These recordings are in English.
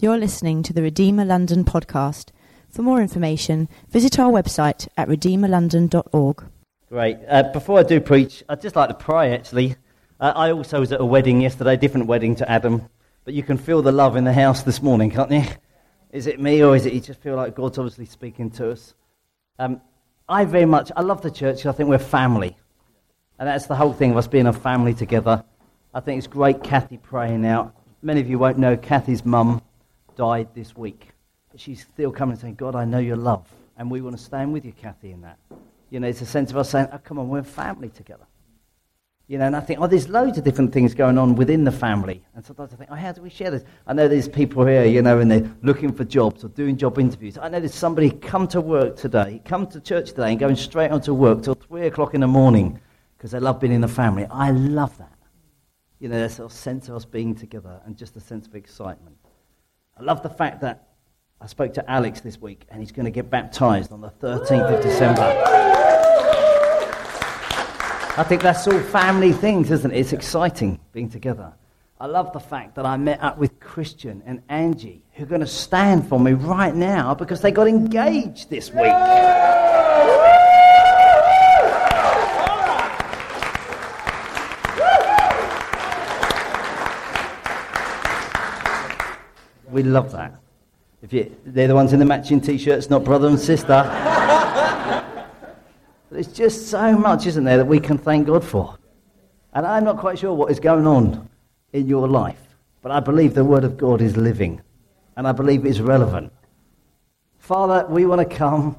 You're listening to the Redeemer London podcast. For more information, visit our website at redeemerlondon.org. Great. Uh, before I do preach, I'd just like to pray actually. Uh, I also was at a wedding yesterday, different wedding to Adam, but you can feel the love in the house this morning, can't you? Is it me or is it you just feel like God's obviously speaking to us? Um, I very much, I love the church. I think we're family. And that's the whole thing of us being a family together. I think it's great Kathy praying out. Many of you won't know Kathy's mum died this week. But she's still coming and saying, God, I know your love. And we want to stand with you, Kathy, in that. You know, it's a sense of us saying, oh, come on, we're family together. You know, and I think, oh, there's loads of different things going on within the family. And sometimes I think, oh, how do we share this? I know there's people here, you know, and they're looking for jobs or doing job interviews. I know there's somebody come to work today, come to church today and going straight on to work till 3 o'clock in the morning because they love being in the family. I love that. You know, there's a sense of us being together and just a sense of excitement. I love the fact that I spoke to Alex this week and he's going to get baptized on the 13th of December. I think that's all family things, isn't it? It's exciting being together. I love the fact that I met up with Christian and Angie, who are going to stand for me right now because they got engaged this week. We love that. If you, they're the ones in the matching t-shirts, not brother and sister. There's just so much, isn't there, that we can thank God for. And I'm not quite sure what is going on in your life, but I believe the Word of God is living, and I believe it's relevant. Father, we want to come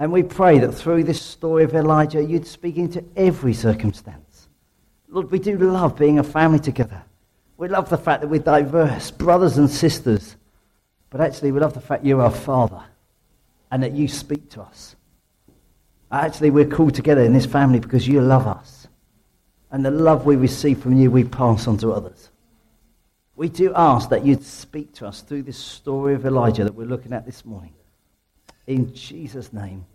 and we pray that through this story of Elijah, you'd speak into every circumstance. Lord, we do love being a family together. We love the fact that we're diverse, brothers and sisters. But actually, we love the fact you're our Father and that you speak to us. Actually, we're called together in this family because you love us. And the love we receive from you, we pass on to others. We do ask that you'd speak to us through this story of Elijah that we're looking at this morning. In Jesus' name,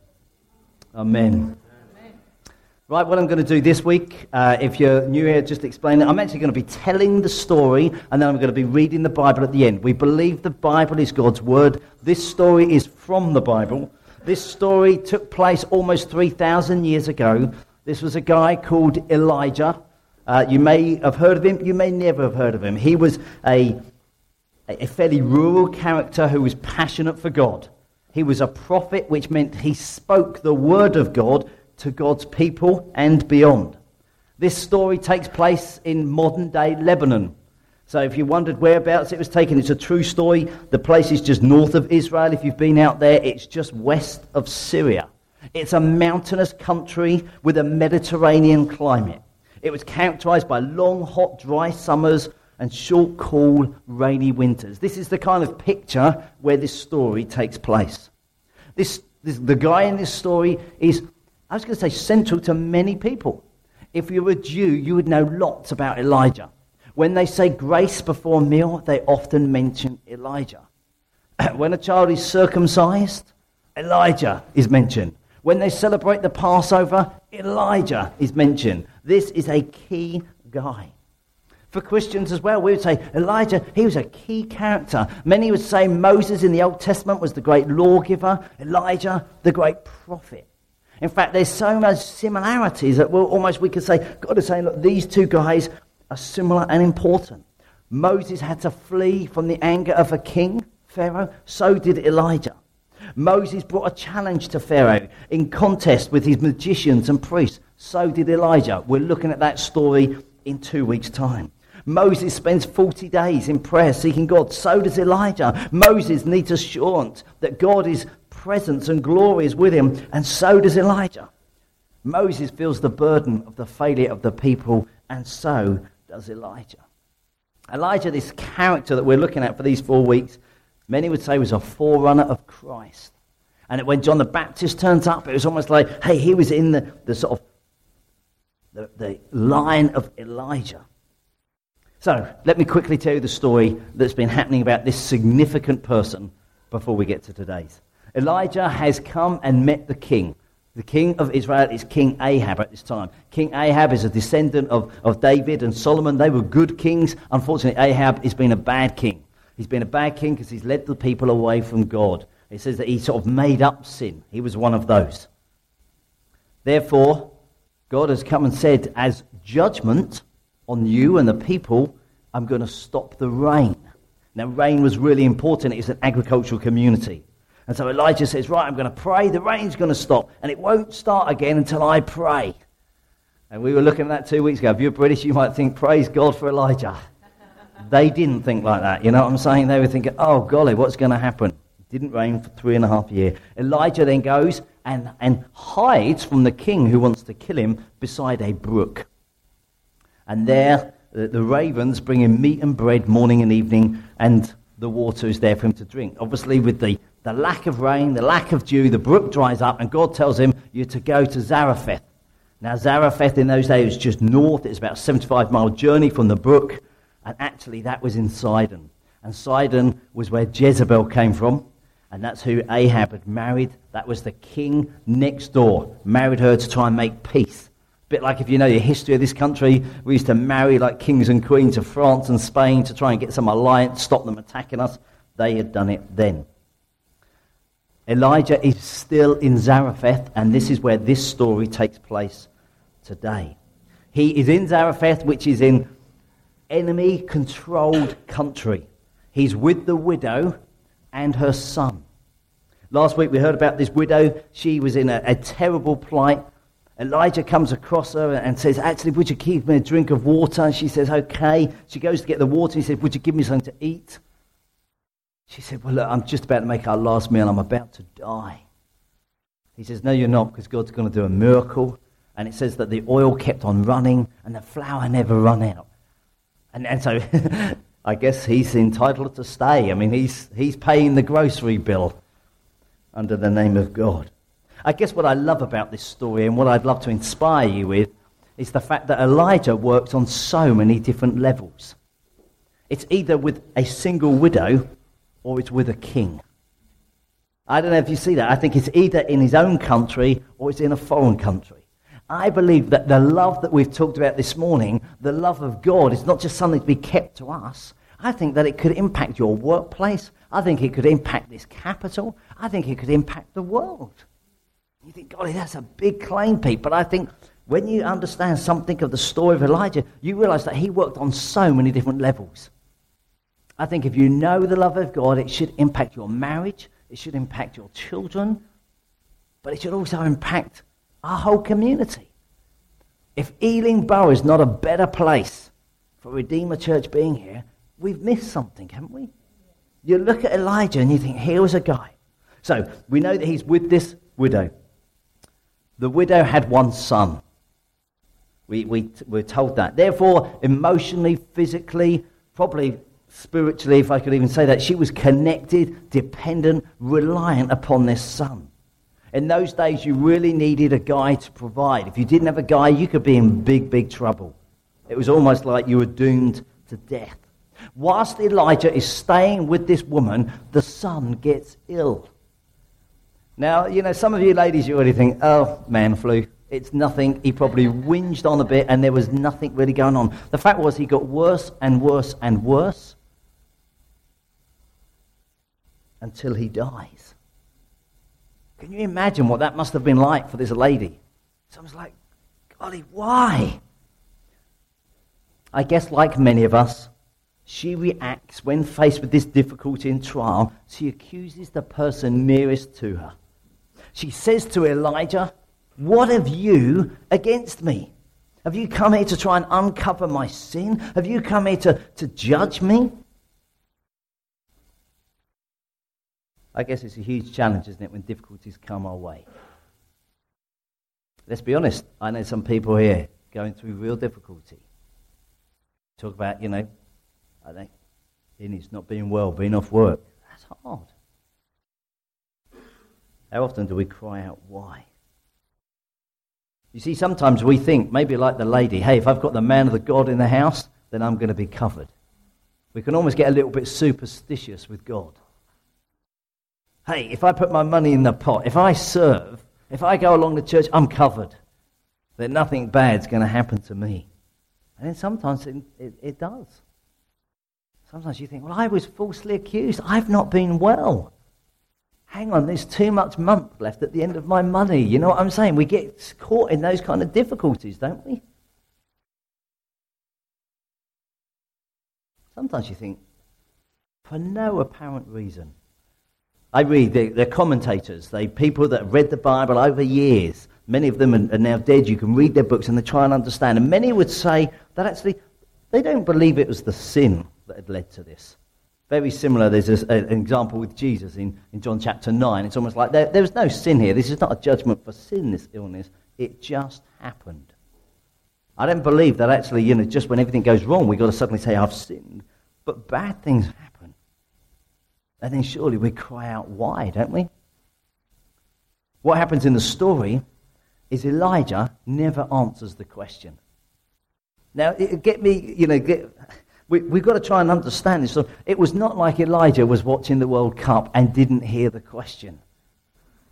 amen. Right, what I'm going to do this week, uh, if you're new here, just explain it. I'm actually going to be telling the story and then I'm going to be reading the Bible at the end. We believe the Bible is God's word. This story is from the Bible. This story took place almost 3,000 years ago. This was a guy called Elijah. Uh, you may have heard of him, you may never have heard of him. He was a, a fairly rural character who was passionate for God. He was a prophet, which meant he spoke the word of God to God's people and beyond. This story takes place in modern day Lebanon. So if you wondered whereabouts it was taken, it's a true story. The place is just north of Israel. If you've been out there, it's just west of Syria. It's a mountainous country with a Mediterranean climate. It was characterized by long, hot, dry summers and short, cool, rainy winters. This is the kind of picture where this story takes place. This, this, the guy in this story is, I was going to say, central to many people. If you were a Jew, you would know lots about Elijah. When they say grace before meal, they often mention Elijah. when a child is circumcised, Elijah is mentioned. When they celebrate the Passover, Elijah is mentioned. This is a key guy. For Christians as well, we would say Elijah, he was a key character. Many would say Moses in the Old Testament was the great lawgiver, Elijah, the great prophet. In fact, there's so much similarities that we'll almost we could say God is saying, look, these two guys are similar and important. Moses had to flee from the anger of a king, Pharaoh. So did Elijah. Moses brought a challenge to Pharaoh in contest with his magicians and priests. So did Elijah. We're looking at that story in two weeks' time. Moses spends 40 days in prayer seeking God. So does Elijah. Moses needs assurance that God's presence and glory is with him, and so does Elijah. Moses feels the burden of the failure of the people, and so does Elijah. Elijah, this character that we're looking at for these four weeks, many would say was a forerunner of Christ. And when John the Baptist turns up, it was almost like, hey, he was in the, the sort of the, the line of Elijah. So let me quickly tell you the story that's been happening about this significant person before we get to today's. Elijah has come and met the king. The king of Israel is King Ahab at this time. King Ahab is a descendant of, of David and Solomon. They were good kings. Unfortunately, Ahab has been a bad king. He's been a bad king because he's led the people away from God. It says that he sort of made up sin. He was one of those. Therefore, God has come and said, as judgment on you and the people, I'm going to stop the rain. Now, rain was really important. It's an agricultural community. And so Elijah says, Right, I'm going to pray. The rain's going to stop. And it won't start again until I pray. And we were looking at that two weeks ago. If you're British, you might think, Praise God for Elijah. they didn't think like that. You know what I'm saying? They were thinking, Oh, golly, what's going to happen? It didn't rain for three and a half years. Elijah then goes and, and hides from the king who wants to kill him beside a brook. And there, the, the ravens bring him meat and bread morning and evening, and the water is there for him to drink. Obviously, with the, the lack of rain, the lack of dew, the brook dries up, and God tells him, You're to go to Zarephath. Now, Zarephath in those days was just north. It's about a 75 mile journey from the brook, and actually, that was in Sidon. And Sidon was where Jezebel came from, and that's who Ahab had married. That was the king next door, married her to try and make peace A bit like if you know the history of this country, we used to marry like kings and queens of France and Spain to try and get some alliance, stop them attacking us. They had done it then. Elijah is still in Zarephath, and this is where this story takes place today. He is in Zarephath, which is in enemy controlled country. He's with the widow and her son. Last week we heard about this widow. She was in a, a terrible plight. Elijah comes across her and says, Actually, would you give me a drink of water? And she says, Okay. She goes to get the water. He says, Would you give me something to eat? She said, Well, look, I'm just about to make our last meal. I'm about to die. He says, No, you're not, because God's going to do a miracle. And it says that the oil kept on running and the flour never run out. And, and so I guess he's entitled to stay. I mean, he's, he's paying the grocery bill under the name of God. I guess what I love about this story and what I'd love to inspire you with is the fact that Elijah works on so many different levels. It's either with a single widow or it's with a king. I don't know if you see that. I think it's either in his own country or it's in a foreign country. I believe that the love that we've talked about this morning, the love of God, is not just something to be kept to us. I think that it could impact your workplace. I think it could impact this capital. I think it could impact the world. You think, golly, that's a big claim, Pete. But I think when you understand something of the story of Elijah, you realize that he worked on so many different levels. I think if you know the love of God, it should impact your marriage, it should impact your children, but it should also impact our whole community. If Ealing Borough is not a better place for Redeemer Church being here, we've missed something, haven't we? You look at Elijah and you think, here was a guy. So we know that he's with this widow. The widow had one son. We, we, we're told that. Therefore, emotionally, physically, probably spiritually, if I could even say that, she was connected, dependent, reliant upon this son. In those days, you really needed a guy to provide. If you didn't have a guy, you could be in big, big trouble. It was almost like you were doomed to death. Whilst Elijah is staying with this woman, the son gets ill. Now, you know, some of you ladies, you already think, oh, man flu. It's nothing. He probably whinged on a bit and there was nothing really going on. The fact was, he got worse and worse and worse until he dies. Can you imagine what that must have been like for this lady? Someone's like, golly, why? I guess, like many of us, she reacts when faced with this difficulty and trial. She accuses the person nearest to her she says to Elijah, What have you against me? Have you come here to try and uncover my sin? Have you come here to, to judge me? I guess it's a huge challenge, isn't it, when difficulties come our way? Let's be honest. I know some people here going through real difficulty. Talk about, you know, I think, it's not being well, being off work. That's hard. How often do we cry out, why? You see, sometimes we think, maybe like the lady, hey, if I've got the man of the God in the house, then I'm going to be covered. We can almost get a little bit superstitious with God. Hey, if I put my money in the pot, if I serve, if I go along to church, I'm covered. Then nothing bad's going to happen to me. And then sometimes it, it, it does. Sometimes you think, well, I was falsely accused. I've not been well. Hang on, there's too much month left at the end of my money. You know what I'm saying? We get caught in those kind of difficulties, don't we? Sometimes you think, for no apparent reason. I read the, the commentators, they people that have read the Bible over years. Many of them are, are now dead. You can read their books and they try and understand. And many would say that actually they don't believe it was the sin that had led to this. Very similar, there's a, an example with Jesus in, in John chapter 9. It's almost like there, there was no sin here. This is not a judgment for sin, this illness. It just happened. I don't believe that actually, you know, just when everything goes wrong, we've got to suddenly say, I've sinned. But bad things. And then surely we cry out, why, don't we? What happens in the story is Elijah never answers the question. Now, get me, you know, get, we, we've got to try and understand this. So it was not like Elijah was watching the World Cup and didn't hear the question.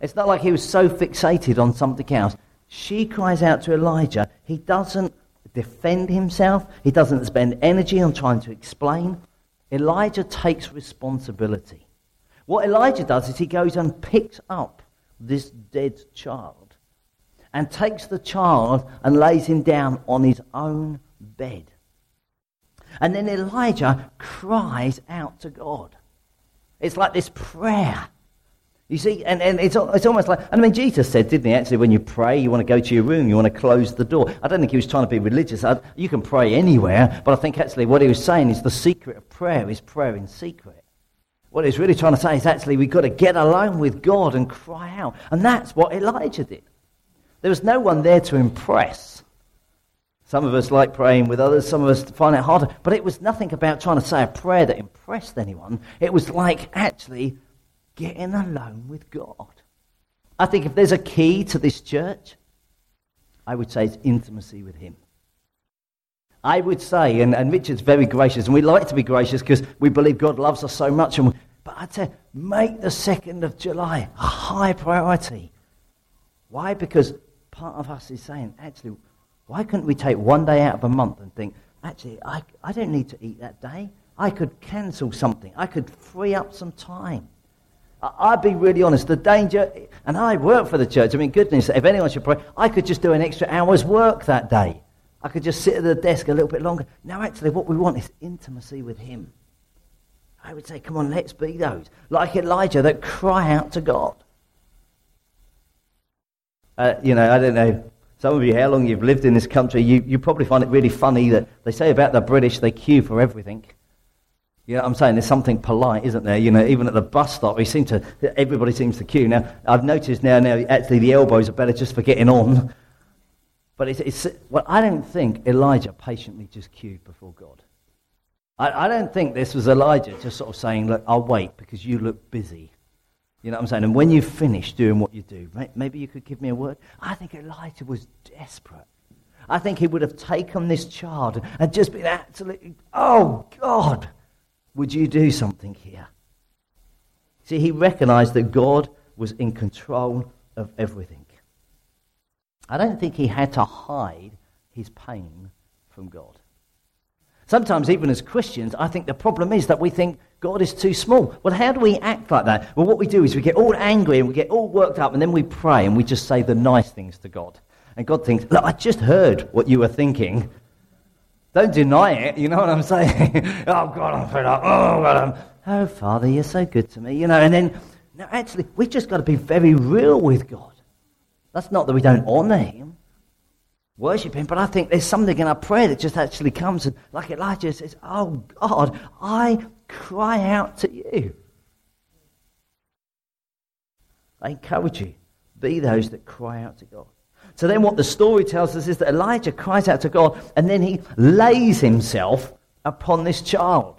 It's not like he was so fixated on something else. She cries out to Elijah. He doesn't defend himself, he doesn't spend energy on trying to explain. Elijah takes responsibility. What Elijah does is he goes and picks up this dead child and takes the child and lays him down on his own bed. And then Elijah cries out to God. It's like this prayer. You see, and, and it's, it's almost like, I mean, Jesus said, didn't he, actually, when you pray, you want to go to your room, you want to close the door. I don't think he was trying to be religious. I, you can pray anywhere, but I think actually what he was saying is the secret of prayer is prayer in secret. What he's really trying to say is actually we've got to get alone with God and cry out. And that's what Elijah did. There was no one there to impress. Some of us like praying with others, some of us find it harder. But it was nothing about trying to say a prayer that impressed anyone. It was like actually getting alone with God. I think if there's a key to this church, I would say it's intimacy with Him. I would say, and, and Richard's very gracious, and we like to be gracious because we believe God loves us so much. And we, but I'd say, make the 2nd of July a high priority. Why? Because part of us is saying, actually, why couldn't we take one day out of a month and think, actually, I, I don't need to eat that day. I could cancel something. I could free up some time. I'd be really honest. The danger, and I work for the church. I mean, goodness, if anyone should pray, I could just do an extra hour's work that day. I could just sit at the desk a little bit longer. Now, actually, what we want is intimacy with Him. I would say, come on, let's be those, like Elijah, that cry out to God. Uh, you know, I don't know, some of you, how long you've lived in this country, you, you probably find it really funny that they say about the British, they queue for everything. You know what I'm saying? There's something polite, isn't there? You know, even at the bus stop, we seem to, everybody seems to queue. Now, I've noticed now, now actually the elbows are better just for getting on. But it's, it's well, I don't think Elijah patiently just queued before God. I, I don't think this was Elijah just sort of saying, look, I'll wait because you look busy. You know what I'm saying? And when you finish doing what you do, maybe you could give me a word. I think Elijah was desperate. I think he would have taken this child and just been absolutely, oh God, would you do something here? See, he recognized that God was in control of everything. I don't think he had to hide his pain from God. Sometimes, even as Christians, I think the problem is that we think God is too small. Well, how do we act like that? Well, what we do is we get all angry and we get all worked up, and then we pray and we just say the nice things to God. And God thinks, Look, I just heard what you were thinking. Don't deny it. You know what I'm saying? oh, God, I'm fed up. Oh, God, I'm... Oh, Father, you're so good to me. You know, and then, no, actually, we've just got to be very real with God. That's not that we don't honor Him, worship Him, but I think there's something in our prayer that just actually comes and, like Elijah says, Oh, God, I cry out to you. I encourage you, be those that cry out to God. So then, what the story tells us is that Elijah cries out to God and then he lays himself upon this child.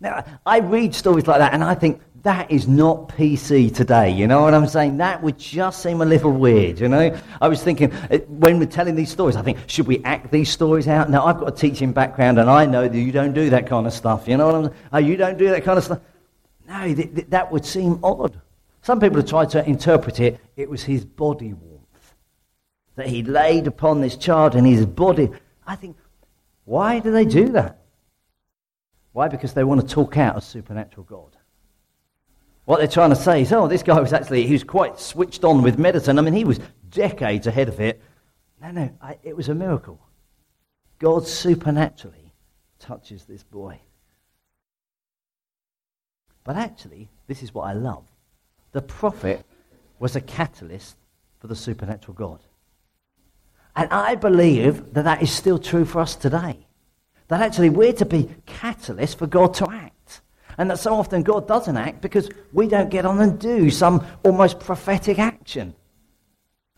Now, I read stories like that and I think that is not PC today. You know what I'm saying? That would just seem a little weird, you know? I was thinking, uh, when we're telling these stories, I think, should we act these stories out? Now, I've got a teaching background and I know that you don't do that kind of stuff. You know what I'm saying? Oh, you don't do that kind of stuff. No, th- th- that would seem odd. Some people have tried to interpret it, it was his body warmth that he laid upon this child and his body. I think, why do they do that? Why? Because they want to talk out a supernatural God. What they're trying to say is, oh, this guy was actually, he was quite switched on with medicine. I mean, he was decades ahead of it. No, no, I, it was a miracle. God supernaturally touches this boy. But actually, this is what I love. The prophet was a catalyst for the supernatural God. And I believe that that is still true for us today. That actually we're to be catalysts for God to act. And that so often God doesn't act because we don't get on and do some almost prophetic action.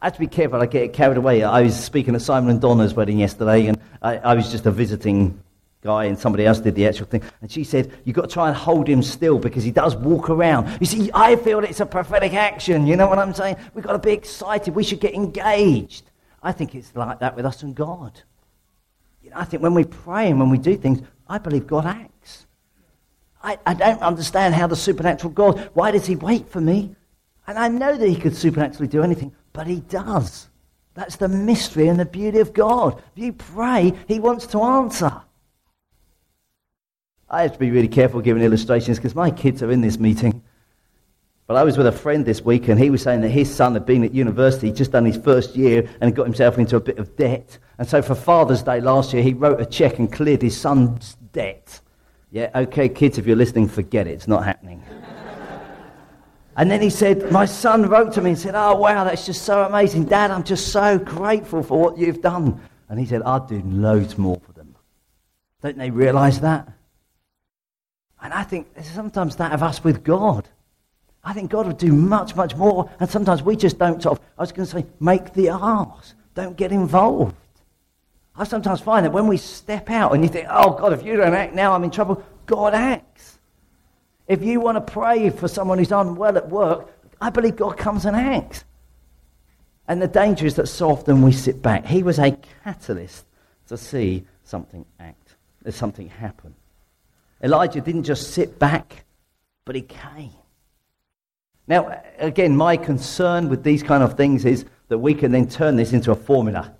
I have to be careful, I get carried away. I was speaking at Simon and Donna's wedding yesterday, and I, I was just a visiting guy, and somebody else did the actual thing. And she said, You've got to try and hold him still because he does walk around. You see, I feel it's a prophetic action. You know what I'm saying? We've got to be excited. We should get engaged. I think it's like that with us and God. You know, I think when we pray and when we do things, I believe God acts. I, I don't understand how the supernatural God, why does he wait for me? And I know that he could supernaturally do anything, but he does. That's the mystery and the beauty of God. If you pray, he wants to answer. I have to be really careful giving illustrations because my kids are in this meeting. But I was with a friend this week, and he was saying that his son had been at university, just done his first year, and got himself into a bit of debt. And so for Father's Day last year, he wrote a check and cleared his son's debt. Yeah, okay, kids, if you're listening, forget it. It's not happening. and then he said, My son wrote to me and said, Oh, wow, that's just so amazing. Dad, I'm just so grateful for what you've done. And he said, I'd do loads more for them. Don't they realize that? And I think sometimes that of us with God. I think God would do much, much more. And sometimes we just don't sort of, I was going to say, make the ask. Don't get involved. I sometimes find that when we step out and you think, oh, God, if you don't act now, I'm in trouble, God acts. If you want to pray for someone who's unwell at work, I believe God comes and acts. And the danger is that so often we sit back. He was a catalyst to see something act, uh, something happen. Elijah didn't just sit back, but he came. Now, again, my concern with these kind of things is that we can then turn this into a formula.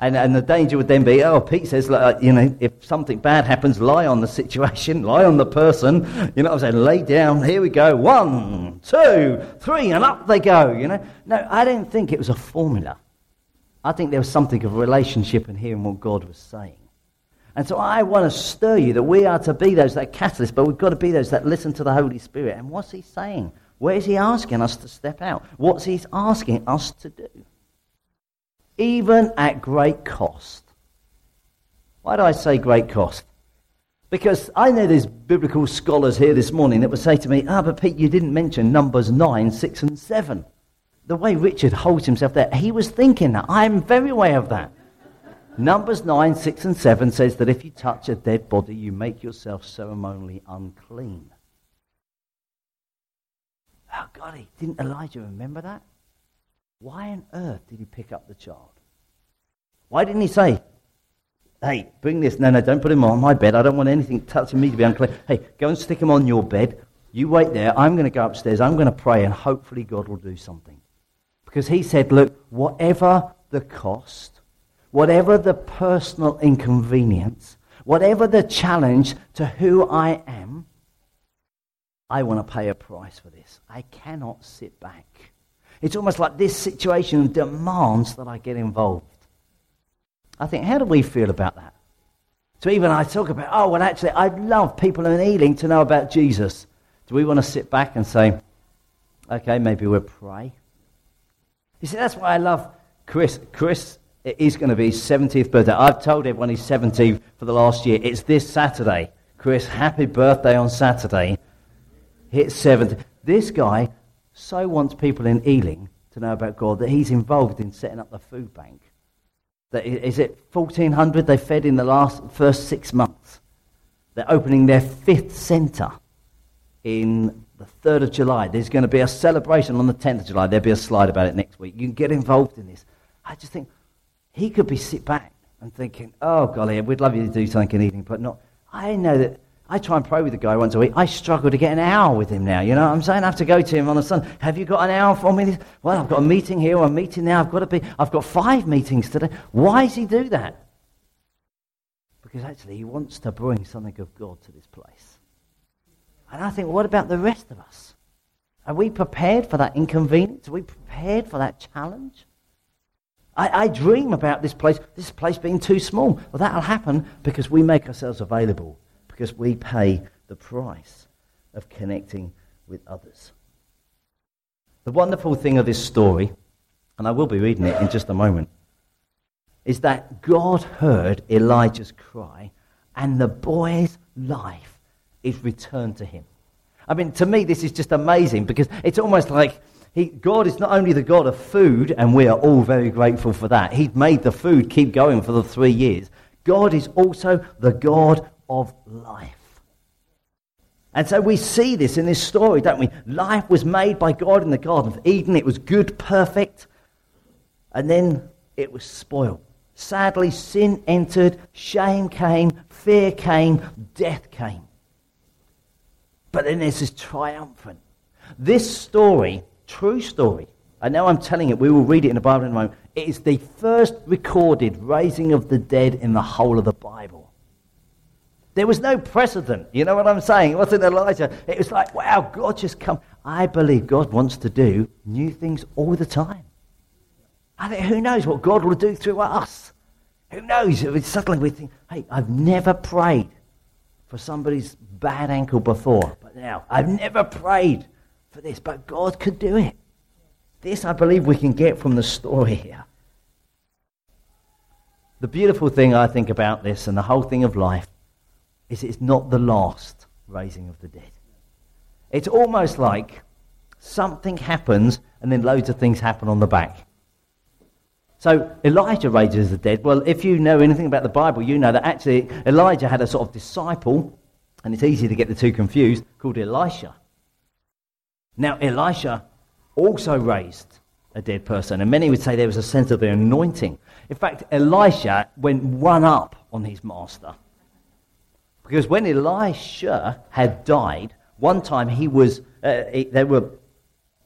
And, and the danger would then be, oh, Pete says, uh, you know, if something bad happens, lie on the situation, lie on the person. You know what I'm saying? Lay down, here we go. One, two, three, and up they go, you know. No, I don't think it was a formula. I think there was something of a relationship in hearing what God was saying. And so I want to stir you that we are to be those that catalyst, but we've got to be those that listen to the Holy Spirit. And what's he saying? Where is he asking us to step out? What's he asking us to do? Even at great cost. Why do I say great cost? Because I know there's biblical scholars here this morning that would say to me, ah, but Pete, you didn't mention Numbers 9, 6, and 7. The way Richard holds himself there, he was thinking that. I'm very aware of that. Numbers 9, 6, and 7 says that if you touch a dead body, you make yourself ceremonially unclean. Oh, God, didn't Elijah remember that? Why on earth did he pick up the child? Why didn't he say, hey, bring this? No, no, don't put him on my bed. I don't want anything touching me to be unclean. Hey, go and stick him on your bed. You wait there. I'm going to go upstairs. I'm going to pray, and hopefully God will do something. Because he said, look, whatever the cost, whatever the personal inconvenience, whatever the challenge to who I am, I want to pay a price for this. I cannot sit back. It's almost like this situation demands that I get involved. I think, how do we feel about that? So even I talk about, oh, well, actually, I'd love people in Ealing to know about Jesus. Do we want to sit back and say, okay, maybe we'll pray? You see, that's why I love Chris. Chris it is going to be his 70th birthday. I've told everyone he's 70 for the last year. It's this Saturday. Chris, happy birthday on Saturday. Hit 70. This guy so wants people in Ealing to know about God that he's involved in setting up the food bank. That is it 1,400 they fed in the last first six months. They're opening their fifth centre in the 3rd of July. There's going to be a celebration on the 10th of July. There'll be a slide about it next week. You can get involved in this. I just think, he could be sit back and thinking, oh, golly, we'd love you to do something in Ealing, but not. I know that I try and pray with the guy once a week. I struggle to get an hour with him now. You know what I'm saying? I have to go to him on a Sunday. Have you got an hour for me? Well, I've got a meeting here a meeting now. I've got to be. I've got five meetings today. Why does he do that? because actually he wants to bring something of God to this place. And I think, what about the rest of us? Are we prepared for that inconvenience? Are we prepared for that challenge? I, I dream about this place, this place being too small. Well, that'll happen because we make ourselves available, because we pay the price of connecting with others. The wonderful thing of this story, and I will be reading it in just a moment, is that God heard Elijah's cry and the boy's life is returned to him. I mean, to me, this is just amazing because it's almost like he, God is not only the God of food, and we are all very grateful for that. He's made the food keep going for the three years. God is also the God of life. And so we see this in this story, don't we? Life was made by God in the Garden of Eden. It was good, perfect, and then it was spoiled. Sadly, sin entered, shame came, fear came, death came. But then there's this triumphant. This story, true story, I know I'm telling it, we will read it in the Bible in a moment. It is the first recorded raising of the dead in the whole of the Bible. There was no precedent. You know what I'm saying? It wasn't Elijah. It was like, wow, God just come. I believe God wants to do new things all the time. I think, who knows what God will do through us? Who knows? Suddenly we think, hey, I've never prayed for somebody's bad ankle before, but now I've never prayed for this, but God could do it. This I believe we can get from the story here. The beautiful thing I think about this and the whole thing of life is it's not the last raising of the dead. It's almost like something happens and then loads of things happen on the back. So Elijah raises the dead. Well, if you know anything about the Bible, you know that actually Elijah had a sort of disciple, and it's easy to get the two confused, called Elisha. Now, Elisha also raised a dead person, and many would say there was a sense of the anointing. In fact, Elisha went one up on his master. Because when Elisha had died, one time he was, uh, they, were,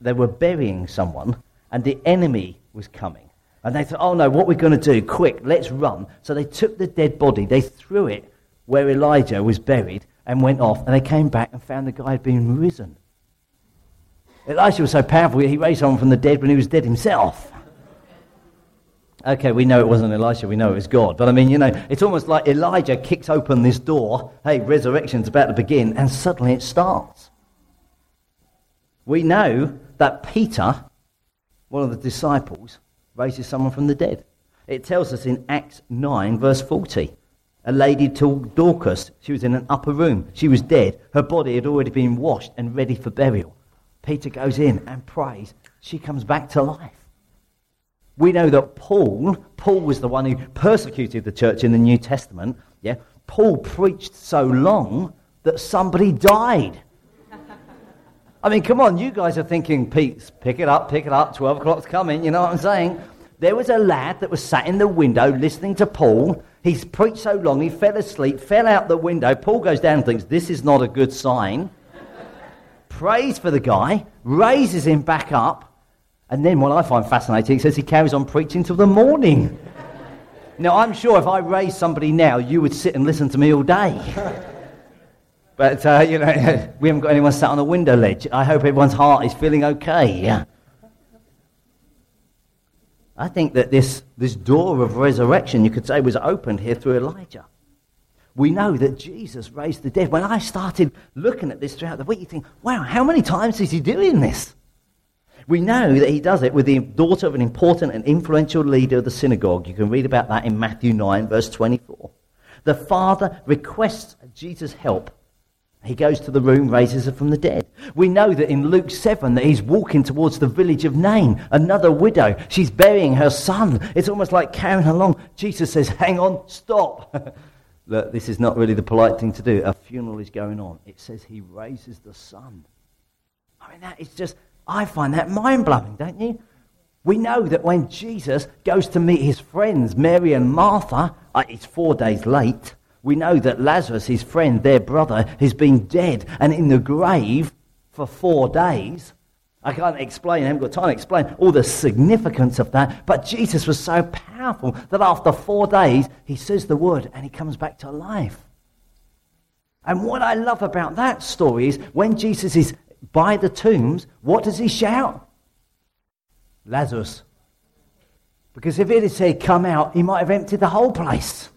they were burying someone, and the enemy was coming. And they thought, oh no, what we're going to do, quick, let's run. So they took the dead body, they threw it where Elijah was buried, and went off, and they came back and found the guy had been risen. Elisha was so powerful, he raised someone from the dead when he was dead himself. Okay, we know it wasn't Elisha, we know it was God. But I mean, you know, it's almost like Elijah kicks open this door, hey, resurrection's about to begin, and suddenly it starts. We know that Peter, one of the disciples, raises someone from the dead. It tells us in Acts 9, verse 40. A lady called Dorcas, she was in an upper room. She was dead. Her body had already been washed and ready for burial. Peter goes in and prays. She comes back to life. We know that Paul, Paul was the one who persecuted the church in the New Testament. Yeah, Paul preached so long that somebody died. I mean, come on, you guys are thinking, Pete, pick it up, pick it up, 12 o'clock's coming, you know what I'm saying? There was a lad that was sat in the window listening to Paul. He's preached so long, he fell asleep, fell out the window. Paul goes down and thinks, this is not a good sign. Prays for the guy, raises him back up, and then what I find fascinating, it says he carries on preaching till the morning. now, I'm sure if I raised somebody now, you would sit and listen to me all day. But, uh, you know, we haven't got anyone sat on a window ledge. I hope everyone's heart is feeling okay. I think that this, this door of resurrection, you could say, was opened here through Elijah. We know that Jesus raised the dead. When I started looking at this throughout the week, you think, wow, how many times is he doing this? We know that he does it with the daughter of an important and influential leader of the synagogue. You can read about that in Matthew 9, verse 24. The father requests Jesus' help he goes to the room, raises her from the dead. We know that in Luke 7 that he's walking towards the village of Nain, another widow. She's burying her son. It's almost like carrying along. Jesus says, hang on, stop. Look, this is not really the polite thing to do. A funeral is going on. It says he raises the son. I mean, that is just, I find that mind blowing, don't you? We know that when Jesus goes to meet his friends, Mary and Martha, uh, it's four days late we know that Lazarus, his friend, their brother, has been dead and in the grave for four days. I can't explain, I haven't got time to explain all the significance of that. But Jesus was so powerful that after four days, he says the word and he comes back to life. And what I love about that story is when Jesus is by the tombs, what does he shout? Lazarus. Because if it had said, come out, he might have emptied the whole place.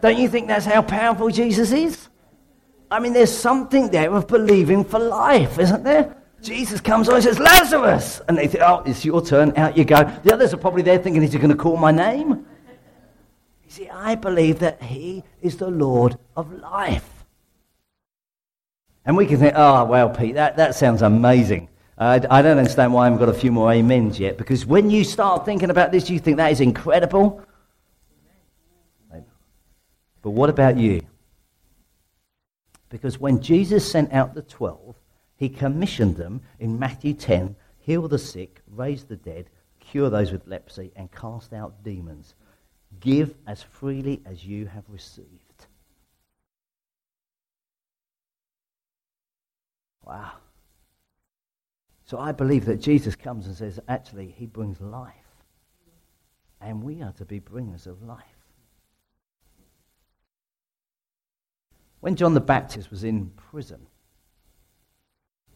Don't you think that's how powerful Jesus is? I mean, there's something there of believing for life, isn't there? Jesus comes on and says, Lazarus! And they think, oh, it's your turn, out you go. The others are probably there thinking, is he going to call my name? You see, I believe that he is the Lord of life. And we can think, oh, well, Pete, that, that sounds amazing. I don't understand why I haven't got a few more amens yet, because when you start thinking about this, you think that is incredible. But what about you? Because when Jesus sent out the twelve, he commissioned them in Matthew 10 heal the sick, raise the dead, cure those with leprosy, and cast out demons. Give as freely as you have received. Wow. So I believe that Jesus comes and says, actually, he brings life. And we are to be bringers of life. When John the Baptist was in prison,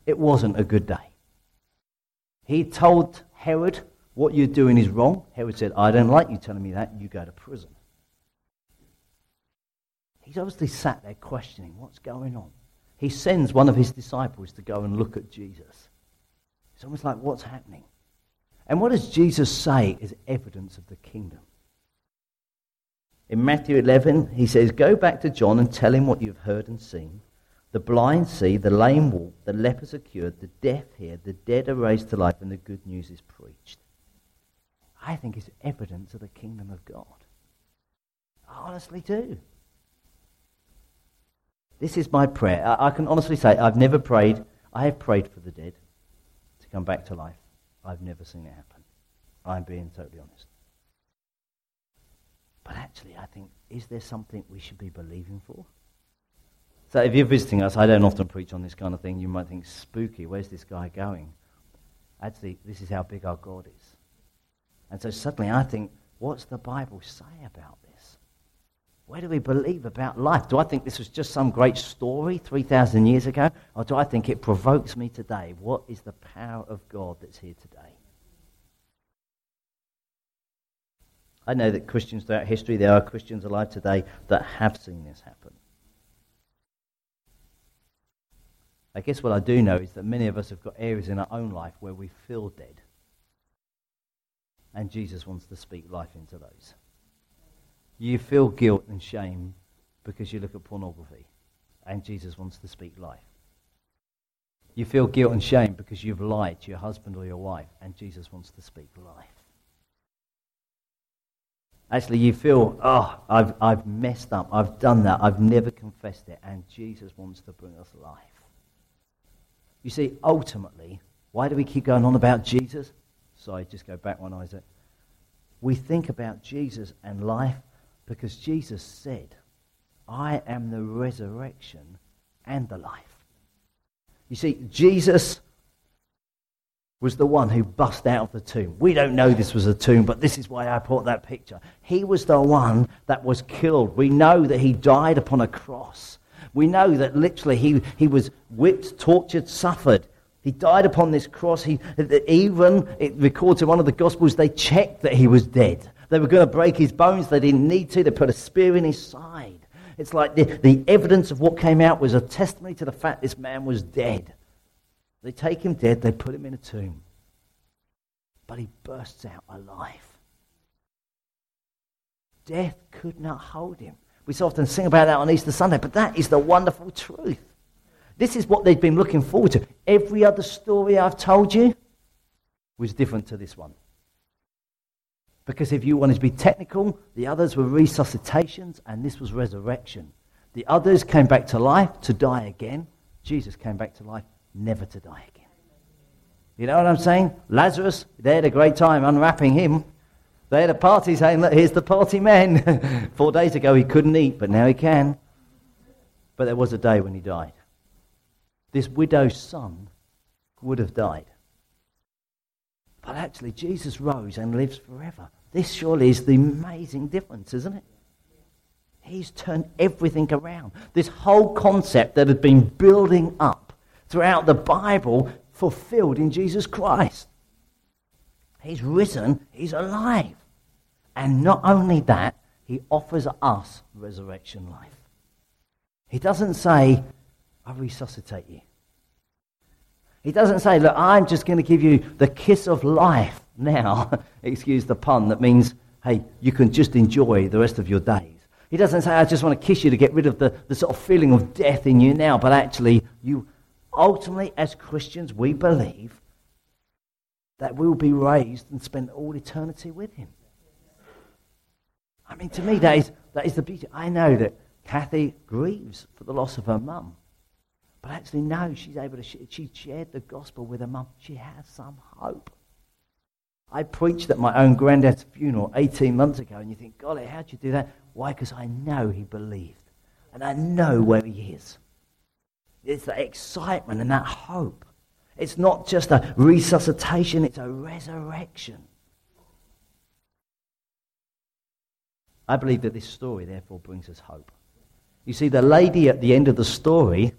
it wasn't a good day. He told Herod, What you're doing is wrong. Herod said, I don't like you telling me that. You go to prison. He's obviously sat there questioning what's going on. He sends one of his disciples to go and look at Jesus. It's almost like, What's happening? And what does Jesus say is evidence of the kingdom? In Matthew 11, he says, Go back to John and tell him what you've heard and seen. The blind see, the lame walk, the lepers are cured, the deaf hear, the dead are raised to life, and the good news is preached. I think it's evidence of the kingdom of God. I honestly do. This is my prayer. I, I can honestly say I've never prayed. I have prayed for the dead to come back to life. I've never seen it happen. I'm being totally honest. But actually, I think, is there something we should be believing for? So if you're visiting us, I don't often preach on this kind of thing. You might think, spooky, where's this guy going? Actually, this is how big our God is. And so suddenly I think, what's the Bible say about this? Where do we believe about life? Do I think this was just some great story 3,000 years ago? Or do I think it provokes me today? What is the power of God that's here today? I know that Christians throughout history, there are Christians alive today that have seen this happen. I guess what I do know is that many of us have got areas in our own life where we feel dead. And Jesus wants to speak life into those. You feel guilt and shame because you look at pornography, and Jesus wants to speak life. You feel guilt and shame because you've lied to your husband or your wife, and Jesus wants to speak life. Actually, you feel, oh, I've, I've messed up, I've done that, I've never confessed it, and Jesus wants to bring us life. You see, ultimately, why do we keep going on about Jesus? Sorry, just go back one, Isaac. We think about Jesus and life because Jesus said, I am the resurrection and the life. You see, Jesus was the one who bust out of the tomb. We don't know this was a tomb, but this is why I put that picture. He was the one that was killed. We know that he died upon a cross. We know that literally he, he was whipped, tortured, suffered. He died upon this cross. He, even, it records in one of the Gospels, they checked that he was dead. They were going to break his bones. They didn't need to. They put a spear in his side. It's like the, the evidence of what came out was a testimony to the fact this man was dead. They take him dead, they put him in a tomb. But he bursts out alive. Death could not hold him. We so often sing about that on Easter Sunday, but that is the wonderful truth. This is what they've been looking forward to. Every other story I've told you was different to this one. Because if you wanted to be technical, the others were resuscitations, and this was resurrection. The others came back to life to die again. Jesus came back to life never to die again. You know what I'm saying? Lazarus, they had a great time unwrapping him. They had a party saying, Look, here's the party man. Four days ago he couldn't eat, but now he can. But there was a day when he died. This widow's son would have died. But actually, Jesus rose and lives forever. This surely is the amazing difference, isn't it? He's turned everything around. This whole concept that had been building up throughout the Bible fulfilled in Jesus Christ. He's risen, he's alive. And not only that, he offers us resurrection life. He doesn't say, I resuscitate you. He doesn't say, Look, I'm just going to give you the kiss of life now. Excuse the pun, that means, hey, you can just enjoy the rest of your days. He doesn't say, I just want to kiss you to get rid of the, the sort of feeling of death in you now, but actually, you ultimately, as Christians, we believe that will be raised and spend all eternity with Him. I mean, to me, that is, that is the beauty. I know that Kathy grieves for the loss of her mum. But actually, no, she's able to, she shared the gospel with her mum. She has some hope. I preached at my own granddad's funeral 18 months ago, and you think, golly, how'd you do that? Why? Because I know he believed. And I know where he is. It's that excitement and that hope. It's not just a resuscitation, it's a resurrection. I believe that this story, therefore, brings us hope. You see, the lady at the end of the story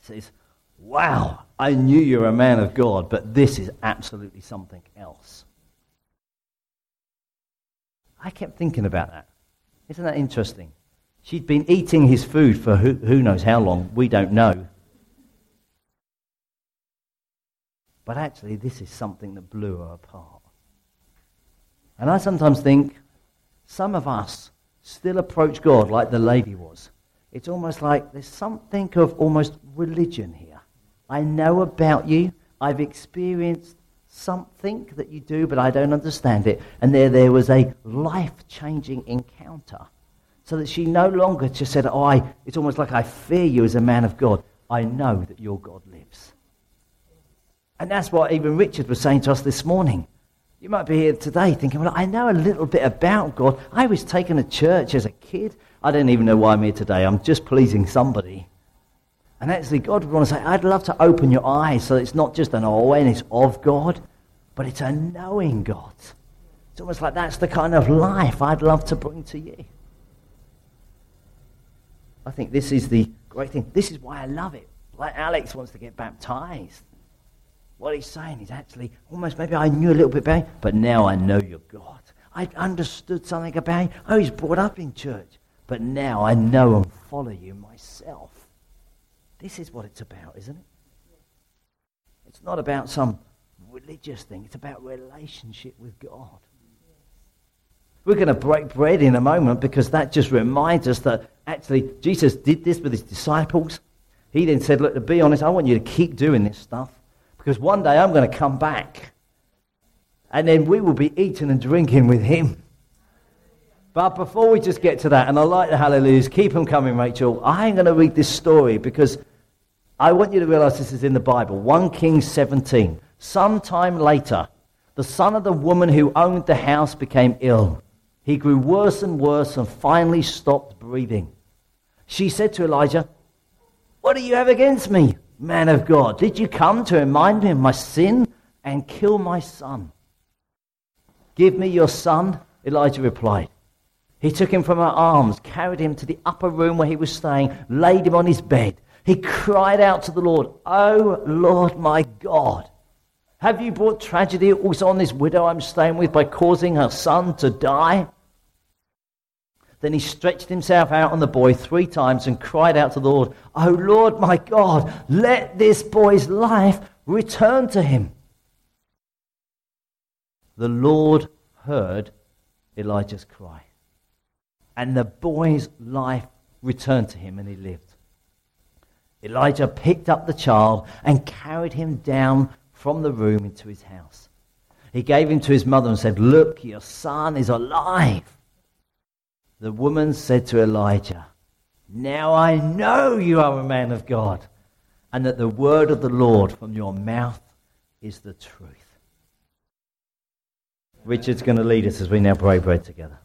says, Wow, I knew you're a man of God, but this is absolutely something else. I kept thinking about that. Isn't that interesting? She'd been eating his food for who, who knows how long. We don't know. But actually, this is something that blew her apart. And I sometimes think some of us still approach God like the lady was. It's almost like there's something of almost religion here. I know about you. I've experienced something that you do, but I don't understand it. And there, there was a life changing encounter. So that she no longer just said, Oh, I, it's almost like I fear you as a man of God. I know that your God lives. And that's what even Richard was saying to us this morning. You might be here today thinking, well, I know a little bit about God. I was taken to church as a kid. I don't even know why I'm here today. I'm just pleasing somebody. And actually, God would want to say, I'd love to open your eyes so it's not just an awareness of God, but it's a knowing God. It's almost like that's the kind of life I'd love to bring to you. I think this is the great thing. This is why I love it. Like Alex wants to get baptized. What he's saying is actually almost maybe I knew a little bit about him, but now I know you're God. I understood something about him. Oh, I was brought up in church, but now I know and follow you myself. This is what it's about, isn't it? It's not about some religious thing, it's about relationship with God. We're going to break bread in a moment because that just reminds us that actually Jesus did this with his disciples. He then said, Look, to be honest, I want you to keep doing this stuff. Because one day I'm going to come back. And then we will be eating and drinking with him. But before we just get to that, and I like the hallelujahs, keep them coming, Rachel. I am going to read this story because I want you to realize this is in the Bible. 1 Kings 17. Sometime later, the son of the woman who owned the house became ill. He grew worse and worse and finally stopped breathing. She said to Elijah, What do you have against me? Man of God, did you come to remind me of my sin and kill my son? Give me your son, Elijah replied. He took him from her arms, carried him to the upper room where he was staying, laid him on his bed. He cried out to the Lord, Oh Lord my God, have you brought tragedy also on this widow I'm staying with by causing her son to die? Then he stretched himself out on the boy three times and cried out to the Lord, Oh Lord my God, let this boy's life return to him. The Lord heard Elijah's cry, and the boy's life returned to him, and he lived. Elijah picked up the child and carried him down from the room into his house. He gave him to his mother and said, Look, your son is alive. The woman said to Elijah, Now I know you are a man of God, and that the word of the Lord from your mouth is the truth. Richard's going to lead us as we now pray bread together.